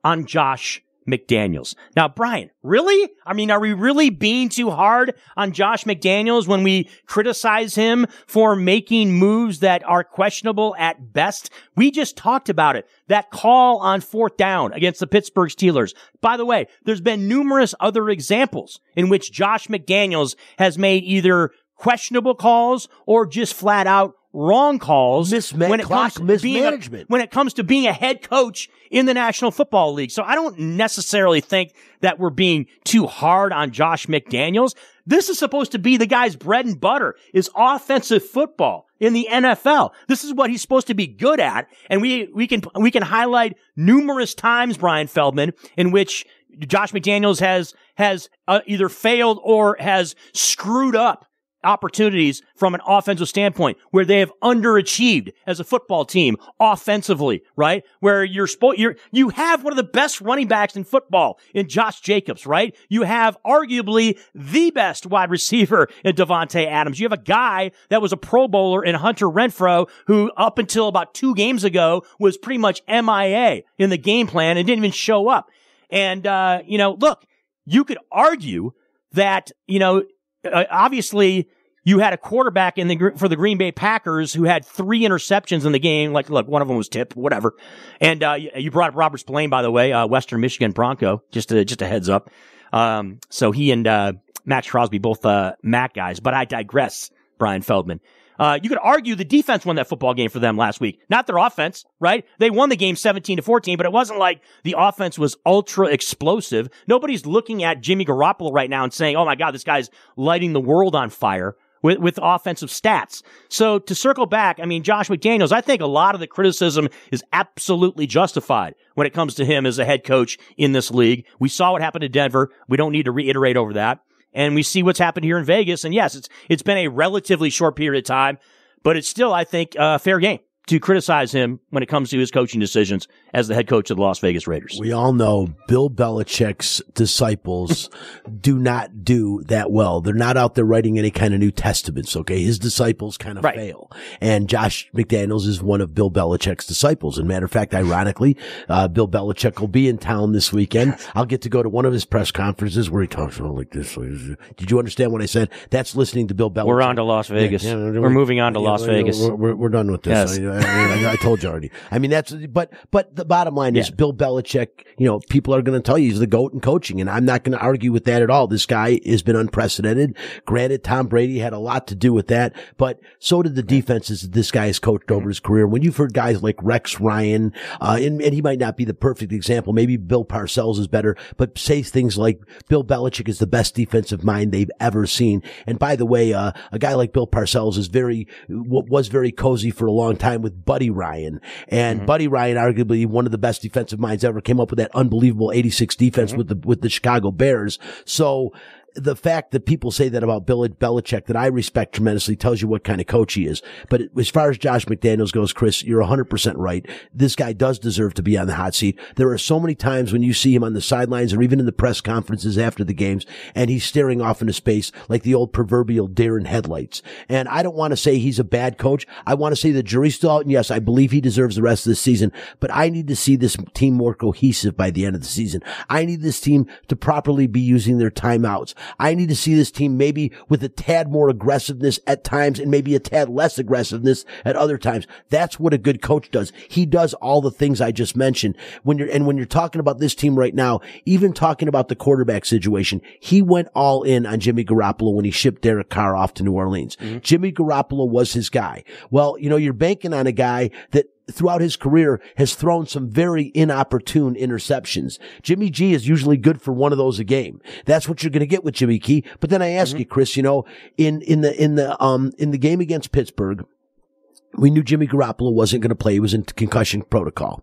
on Josh McDaniels. Now, Bryan, really? I mean, are we really being too hard on Josh McDaniels when we criticize him for making moves that are questionable at best? We just talked about it. That call on fourth down against the Pittsburgh Steelers. By the way, there's been numerous other examples in which Josh McDaniels has made either questionable calls or just flat out wrong calls Misma- when it comes to being a- mismanagement. when it comes to being a head coach in the National Football League. So I don't necessarily think that we're being too hard on Josh McDaniels. This is supposed to be the guy's bread and butter is offensive football in the NFL. This is what he's supposed to be good at. And we, we can, we can highlight numerous times, Bryan Feldman, in which Josh McDaniels has, has uh, either failed or has screwed up opportunities from an offensive standpoint where they have underachieved as a football team offensively, right? Where you're supposed, you're, you have one of the best running backs in football in Josh Jacobs, right? You have arguably the best wide receiver in Davante Adams. You have a guy that was a pro bowler in Hunter Renfrow who up until about two games ago was pretty much MIA in the game plan and didn't even show up. And, uh, you know, look, you could argue that, you know, uh, obviously you had a quarterback in the for the Green Bay Packers who had three interceptions in the game. Like, look, one of them was tipped, whatever. And uh, you, you brought up Robert Spillane, by the way, uh, Western Michigan Bronco. Just a, just a heads up. Um, so he and uh, Maxx Crosby both uh, Mac guys. But I digress, Bryan Feldman. Uh, you could argue the defense won that football game for them last week, not their offense, right? They won the game 17 to 14, but it wasn't like the offense was ultra explosive. Nobody's looking at Jimmy Garoppolo right now and saying, "Oh my God, this guy's lighting the world on fire." With, with offensive stats. So to circle back, I mean, Josh McDaniels, I think a lot of the criticism is absolutely justified when it comes to him as a head coach in this league. We saw what happened to Denver. We don't need to reiterate over that and we see what's happened here in Vegas. And yes, it's it's been a relatively short period of time, but it's still, I think, uh, fair game to criticize him when it comes to his coaching decisions as the head coach of the Las Vegas Raiders. We all know Bill Belichick's disciples do not do that well. They're not out there writing any kind of New Testaments, okay? His disciples kind of Right. fail. And Josh McDaniels is one of Bill Belichick's disciples. And matter of fact, ironically, uh, Bill Belichick will be in town this weekend. I'll get to go to one of his press conferences where he talks about like this. Did you understand what I said? That's listening to Bill Belichick. We're on to Las Vegas. We're moving on to Las Vegas. We're, we're, we're done with this. Yes. I, I, I, I told you already. I mean, that's, but, but the bottom line is Yeah. Bill Belichick, you know, people are going to tell you he's the GOAT in coaching, and I'm not going to argue with that at all. This guy has been unprecedented. Granted, Tom Brady had a lot to do with that, but so did the defenses that this guy has coached over his career. When you've heard guys like Rex Ryan, uh, and, and he might not be the perfect example. Maybe Bill Parcells is better, but say things like Bill Belichick is the best defensive mind they've ever seen. And by the way, uh, a guy like Bill Parcells is very, was very cozy for a long time with Buddy Ryan. And mm-hmm. Buddy Ryan, arguably one of the best defensive minds ever, came up with that unbelievable 86 defense mm-hmm. with the, with the Chicago Bears. So, the fact that people say that about Bill Belichick that I respect tremendously tells you what kind of coach he is. But as far as Josh McDaniels goes, Chris, you're 100% right. This guy does deserve to be on the hot seat. There are so many times when you see him on the sidelines or even in the press conferences after the games and he's staring off into space like the old proverbial deer in headlights. And I don't want to say he's a bad coach. I want to say the jury's still out. And yes, I believe he deserves the rest of the season, but I need to see this team more cohesive by the end of the season. I need this team to properly be using their timeouts. I need to see this team maybe with a tad more aggressiveness at times and maybe a tad less aggressiveness at other times. That's what a good coach does. He does all the things I just mentioned. When you're, and when you're talking about this team right now, even talking about the quarterback situation, he went all in on Jimmy Garoppolo when he shipped Derek Carr off to New Orleans. Mm-hmm. Jimmy Garoppolo was his guy. Well, you know, you're banking on a guy that throughout his career has thrown some very inopportune interceptions. Jimmy G is usually good for one of those a game. That's what you're going to get with Jimmy Key. But then I ask you, Chris, you know, in, in the, in the, um, in the game against Pittsburgh, we knew Jimmy Garoppolo wasn't going to play. He was in concussion protocol.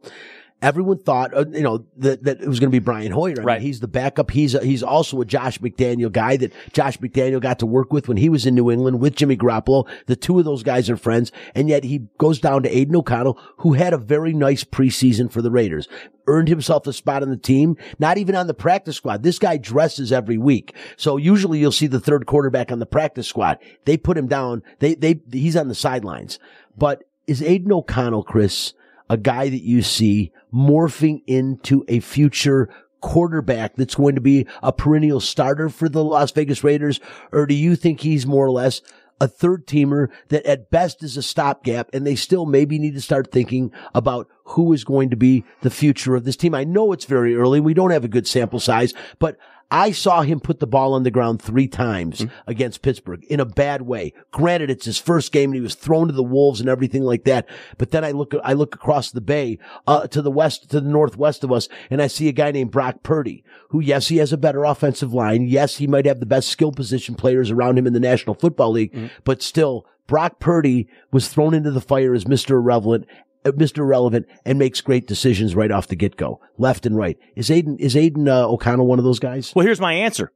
Everyone thought, uh, you know, that, that it was going to be Brian Hoyer. I mean, Right. he's the backup. He's a, he's also a Josh McDaniel guy that Josh McDaniel got to work with when he was in New England with Jimmy Garoppolo. The two of those guys are friends, and yet he goes down to Aidan O'Connell, who had a very nice preseason for the Raiders. Earned himself a spot on the team, not even on the practice squad. This guy dresses every week. So usually you'll see the third quarterback on the practice squad. They put him down. They, they, he's on the sidelines. But is Aidan O'Connell, Chris, a guy that you see morphing into a future quarterback that's going to be a perennial starter for the Las Vegas Raiders? Or do you think he's more or less a third teamer that at best is a stopgap and they still maybe need to start thinking about who is going to be the future of this team? I know it's very early. We don't have a good sample size, but I saw him put the ball on the ground three times against Pittsburgh in a bad way. Granted, it's his first game and he was thrown to the wolves and everything like that. But then I look, I look across the bay, uh, to the west, to the northwest of us, and I see a guy named Brock Purdy, who, yes, he has a better offensive line. Yes, he might have the best skill position players around him in the National Football League, but still, Brock Purdy was thrown into the fire as Mr. Irrelevant Mr. Irrelevant and makes great decisions right off the get go, left and right. Is Aidan is Aidan uh, O'Connell one of those guys? Well, here's my answer.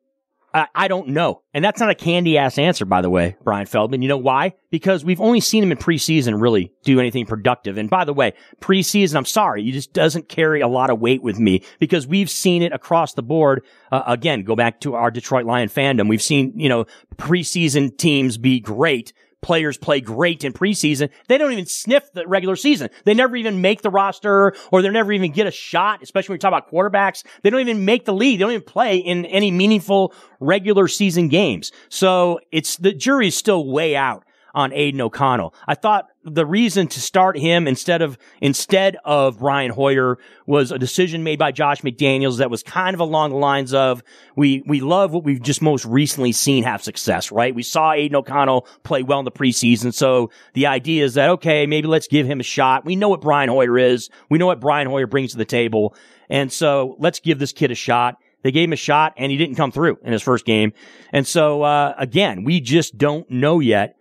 I, I don't know. And that's not a candy ass answer, by the way, Bryan Feldman. You know why? Because we've only seen him in preseason really do anything productive. And by the way, preseason, I'm sorry, he just doesn't carry a lot of weight with me because we've seen it across the board. Uh, again, go back to our Detroit Lion fandom. We've seen, you know, preseason teams be great. Players play great in preseason. They don't even sniff the regular season. They never even make the roster or they never even get a shot, especially when you talk about quarterbacks. They don't even make the league. They don't even play in any meaningful regular season games. So it's the jury's still way out on Aidan O'Connell. I thought the reason to start him instead of instead of Brian Hoyer was a decision made by Josh McDaniels that was kind of along the lines of we we love what we've just most recently seen have success, right? We saw Aidan O'Connell play well in the preseason, so the idea is that okay, maybe let's give him a shot. We know what Brian Hoyer is. We know what Brian Hoyer brings to the table, and so let's give this kid a shot. They gave him a shot and he didn't come through in his first game. And so, uh, again, we just don't know yet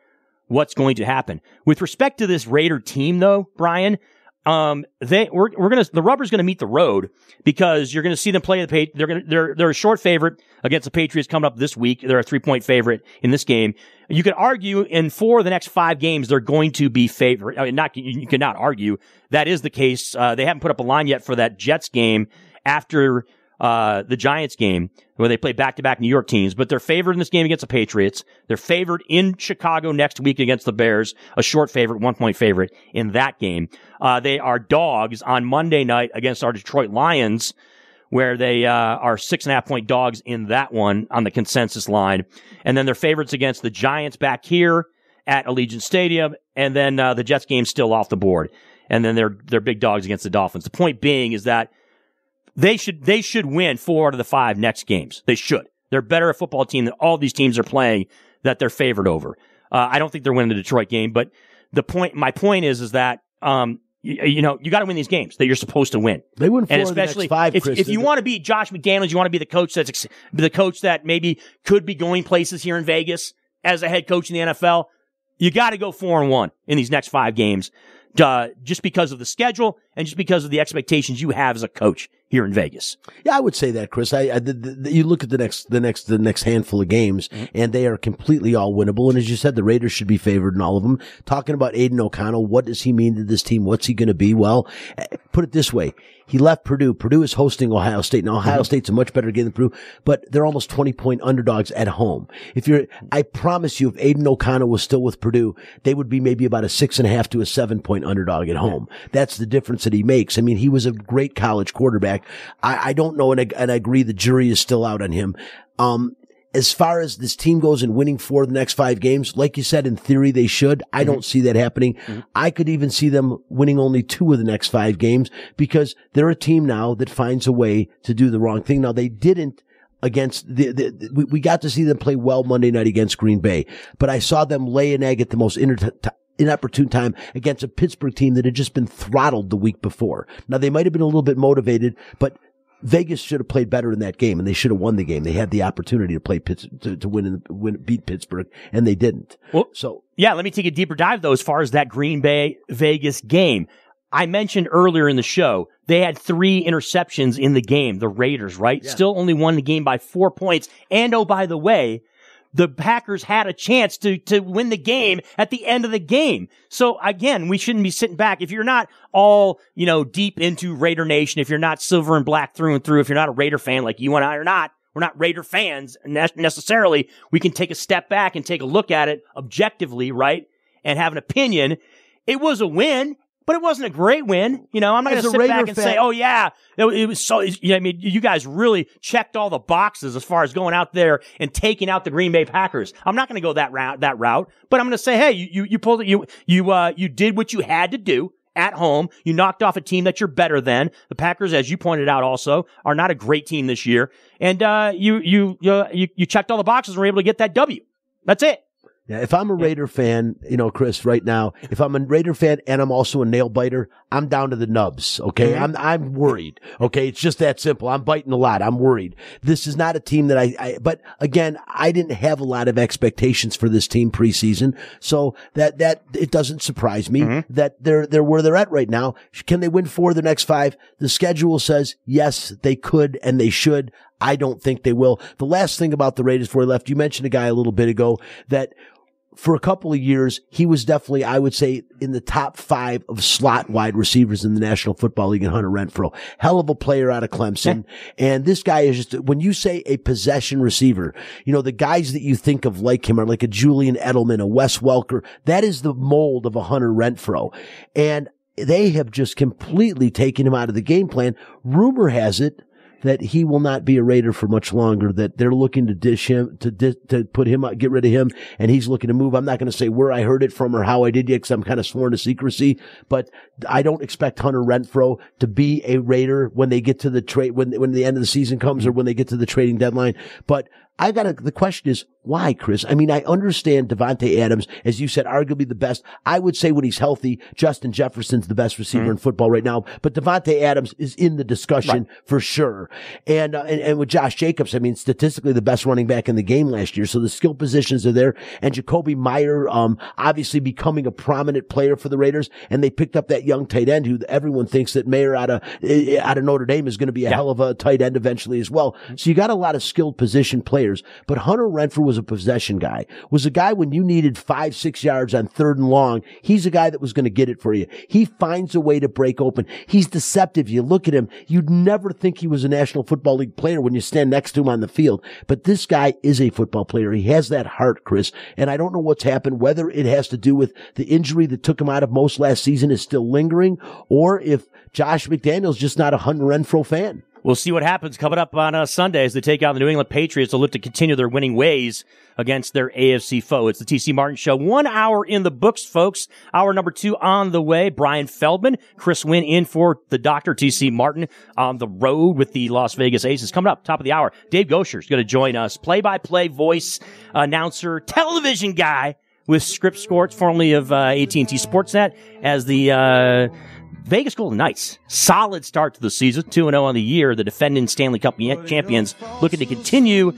what's going to happen. With respect to this Raider team, though, Bryan, um, they we're we're gonna the rubber's gonna meet the road because you're gonna see them play the they're gonna they're they're a short favorite against the Patriots coming up this week. They're a three point favorite in this game. You could argue in four of the next five games they're going to be favorite. I mean, not you cannot argue that is the case. Uh, they haven't put up a line yet for that Jets game after uh, the Giants game where they play back to back New York teams, but they're favored in this game against the Patriots. They're favored in Chicago next week against the Bears, a short favorite, one point favorite in that game. Uh, they are dogs on Monday night against our Detroit Lions, where they, uh, are six and a half point dogs in that one on the consensus line. And then they're favorites against the Giants back here at Allegiant Stadium, and then uh, the Jets game's still off the board, and then they're they're big dogs against the Dolphins. The point being is that they should they should win four out of the five next games. They should. They're better a football team than all these teams are playing that they're favored over. Uh, I don't think they're winning the Detroit game, but the point, my point is, is that um, you, you know, you got to win these games that you're supposed to win. They win four and of the next especially five, if, Chris. if you want to be Josh McDaniels, you want to be the coach that's the coach that maybe could be going places here in Vegas as a head coach in the NFL. You got to go four and one in these next five games, uh, just because of the schedule and just because of the expectations you have as a coach here in Vegas. Yeah, I would say that, Chris. I, I the, the, you look at the next, the next, the next handful of games, Mm-hmm. and they are completely all winnable. And as you said, the Raiders should be favored in all of them. Talking about Aidan O'Connell, what does he mean to this team? What's he going to be? Well, eh, put it this way: he left Purdue. Purdue is hosting Ohio State. Now, Mm-hmm. Ohio State's a much better game than Purdue, but they're almost twenty point underdogs at home. If you're, I promise you, if Aiden O'Connell was still with Purdue, they would be maybe about a six and a half to a seven point underdog at home. That's the difference that he makes. I mean, he was a great college quarterback. I, I don't know, and I, and I agree the jury is still out on him. Um, as far as this team goes and winning four of the next five games, like you said, in theory they should. I don't see that happening. I could even see them winning only two of the next five games because they're a team now that finds a way to do the wrong thing. Now they didn't against the, the, the- we, we got to see them play well Monday night against Green Bay, but I saw them lay an egg at the most inter- inopportune time against a Pittsburgh team that had just been throttled the week before. Now they might have been a little bit motivated, but Vegas should have played better in that game, and they should have won the game. They had the opportunity to play Pitts, to, to win and win, beat Pittsburgh, and they didn't. Well- so Yeah, let me take a deeper dive though as far as that Green Bay Vegas game. I mentioned earlier in the show, they had three interceptions in the game, the Raiders, right? Still only won the game by four points. And oh, by the way, the Packers had a chance to, to win the game at the end of the game. So again, we shouldn't be sitting back. If you're not all, you know, deep into Raider Nation, if you're not silver and black through and through, if you're not a Raider fan like you and I are not, we're not Raider fans necessarily. We can take a step back and take a look at it objectively, right? And have an opinion. It was a win, but it wasn't a great win. You know, I'm not going to sit Raider back and fan- say, oh yeah, it, it was so, yeah, I mean, you guys really checked all the boxes as far as going out there and taking out the Green Bay Packers. I'm not going to go that route, that route, but I'm going to say, hey, you, you, you pulled it, you, you, uh, you did what you had to do at home. You knocked off a team that you're better than. The Packers, as you pointed out also, are not a great team this year. And, uh, you, you, you, you, you checked all the boxes and were able to get that W. That's it. Yeah, if I'm a Raider fan, you know, Chris, right now, if I'm a Raider fan and I'm also a nail biter, I'm down to the nubs. Okay. Mm-hmm. I'm, I'm worried. Okay. It's just that simple. I'm biting a lot. I'm worried. This is not a team that I, I, but again, I didn't have a lot of expectations for this team preseason. So that, that, it doesn't surprise me mm-hmm. that they're, they're where they're at right now. Can they win four of the next five? The schedule says yes, they could and they should. I don't think they will. The last thing about the Raiders before he left, you mentioned a guy a little bit ago that for a couple of years, he was definitely, I would say, in the top five of slot wide receivers in the National Football League and Hunter Renfrow. Hell of a player out of Clemson. And this guy is just, when you say a possession receiver, you know, the guys that you think of like him are like a Julian Edelman, a Wes Welker. That is the mold of a Hunter Renfrow. And they have just completely taken him out of the game plan. Rumor has it that he will not be a Raider for much longer. That they're looking to dish him to to put him get rid of him, and he's looking to move. I'm not going to say where I heard it from or how I did yet, because I'm kind of sworn to secrecy. But I don't expect Hunter Renfrow to be a Raider when they get to the trade when when the end of the season comes or when they get to the trading deadline. But I got the question is why, Chris? I mean, I understand Davante Adams, as you said, arguably the best. I would say when he's healthy, Justin Jefferson's the best receiver in football right now, but Davante Adams is in the discussion for sure. And, uh, and, and with Josh Jacobs, I mean, statistically the best running back in the game last year. So the skill positions are there. And Jakobi Meyer, um, obviously becoming a prominent player for the Raiders. And they picked up that young tight end who everyone thinks that Mayer out of, eh, out of Notre Dame is going to be a hell of a tight end eventually as well. So you got a lot of skilled position players, but Hunter Renfrow was a possession guy, was a guy when you needed five, six yards on third and long. He's a guy that was going to get it for you. He finds a way to break open. He's deceptive. You look at him, you'd never think he was a National Football League player when you stand next to him on the field. But this guy is a football player. He has that heart, Chris. And I don't know what's happened, whether it has to do with the injury that took him out of most last season is still lingering, or if Josh McDaniel's just not a Hunter Renfrow fan. We'll see what happens coming up on uh, Sunday as they take on the New England Patriots. They'll look to continue their winning ways against their AFC foe. It's the TC Martin Show. One hour in the books, folks. Hour number two on the way. Bryan Feldman, Chris Winn in for the Dr. TC Martin on the road with the Las Vegas Aces. Coming up, top of the hour, Dave Goucher is going to join us. Play by play voice, announcer, television guy with Scripps Sports, formerly of uh, AT&T Sportsnet, as the uh, Vegas Golden Knights, solid start to the season, 2 0 on the year. The defending Stanley Cup champions looking to continue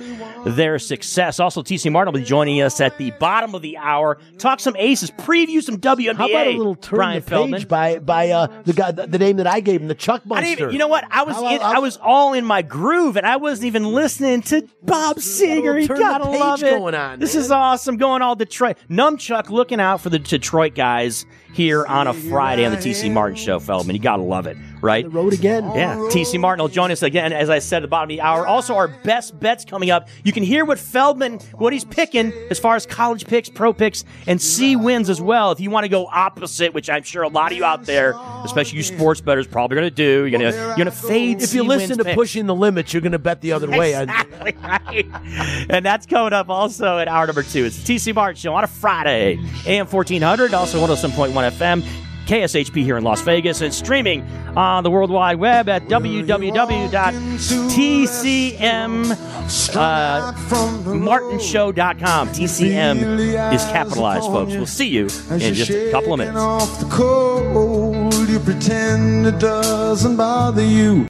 their success. Also, TC Martin will be joining us at the bottom of the hour. Talk some aces, preview some WNBA. How about a little turn Bryan the page Feldman. by by uh, the guy, the, the name that I gave him, the Chuck I Monster. you know what? I was How- in, how- I was all in my groove, and I wasn't even listening to Bob Seger. You gotta love it. going on, this man. is awesome. Going all Detroit. Numchuck looking out for the Detroit guys here on a Friday on the TC Martin Show, Feldman. You gotta love it, right? the road again. Yeah, TC Martin will join us again, as I said at the bottom of the hour. Also, our best bets coming up. You can hear what Feldman, what he's picking as far as college picks, pro picks, and C wins as well. If you want to go opposite, which I'm sure a lot of you out there, especially you sports bettors, probably going to do. You're going to you're going to fade. If you listen to picks. pushing the limits, you're going to bet the other way. Exactly right. And that's coming up also at hour number two. It's the TC Martin Show on a Friday, AM 1400, also 107.1 FM. KSHP here in Las Vegas and streaming on the World Wide Web at www.tcmmartinshow.com. Uh, TCM is capitalized, folks. We'll see you in just a couple of minutes.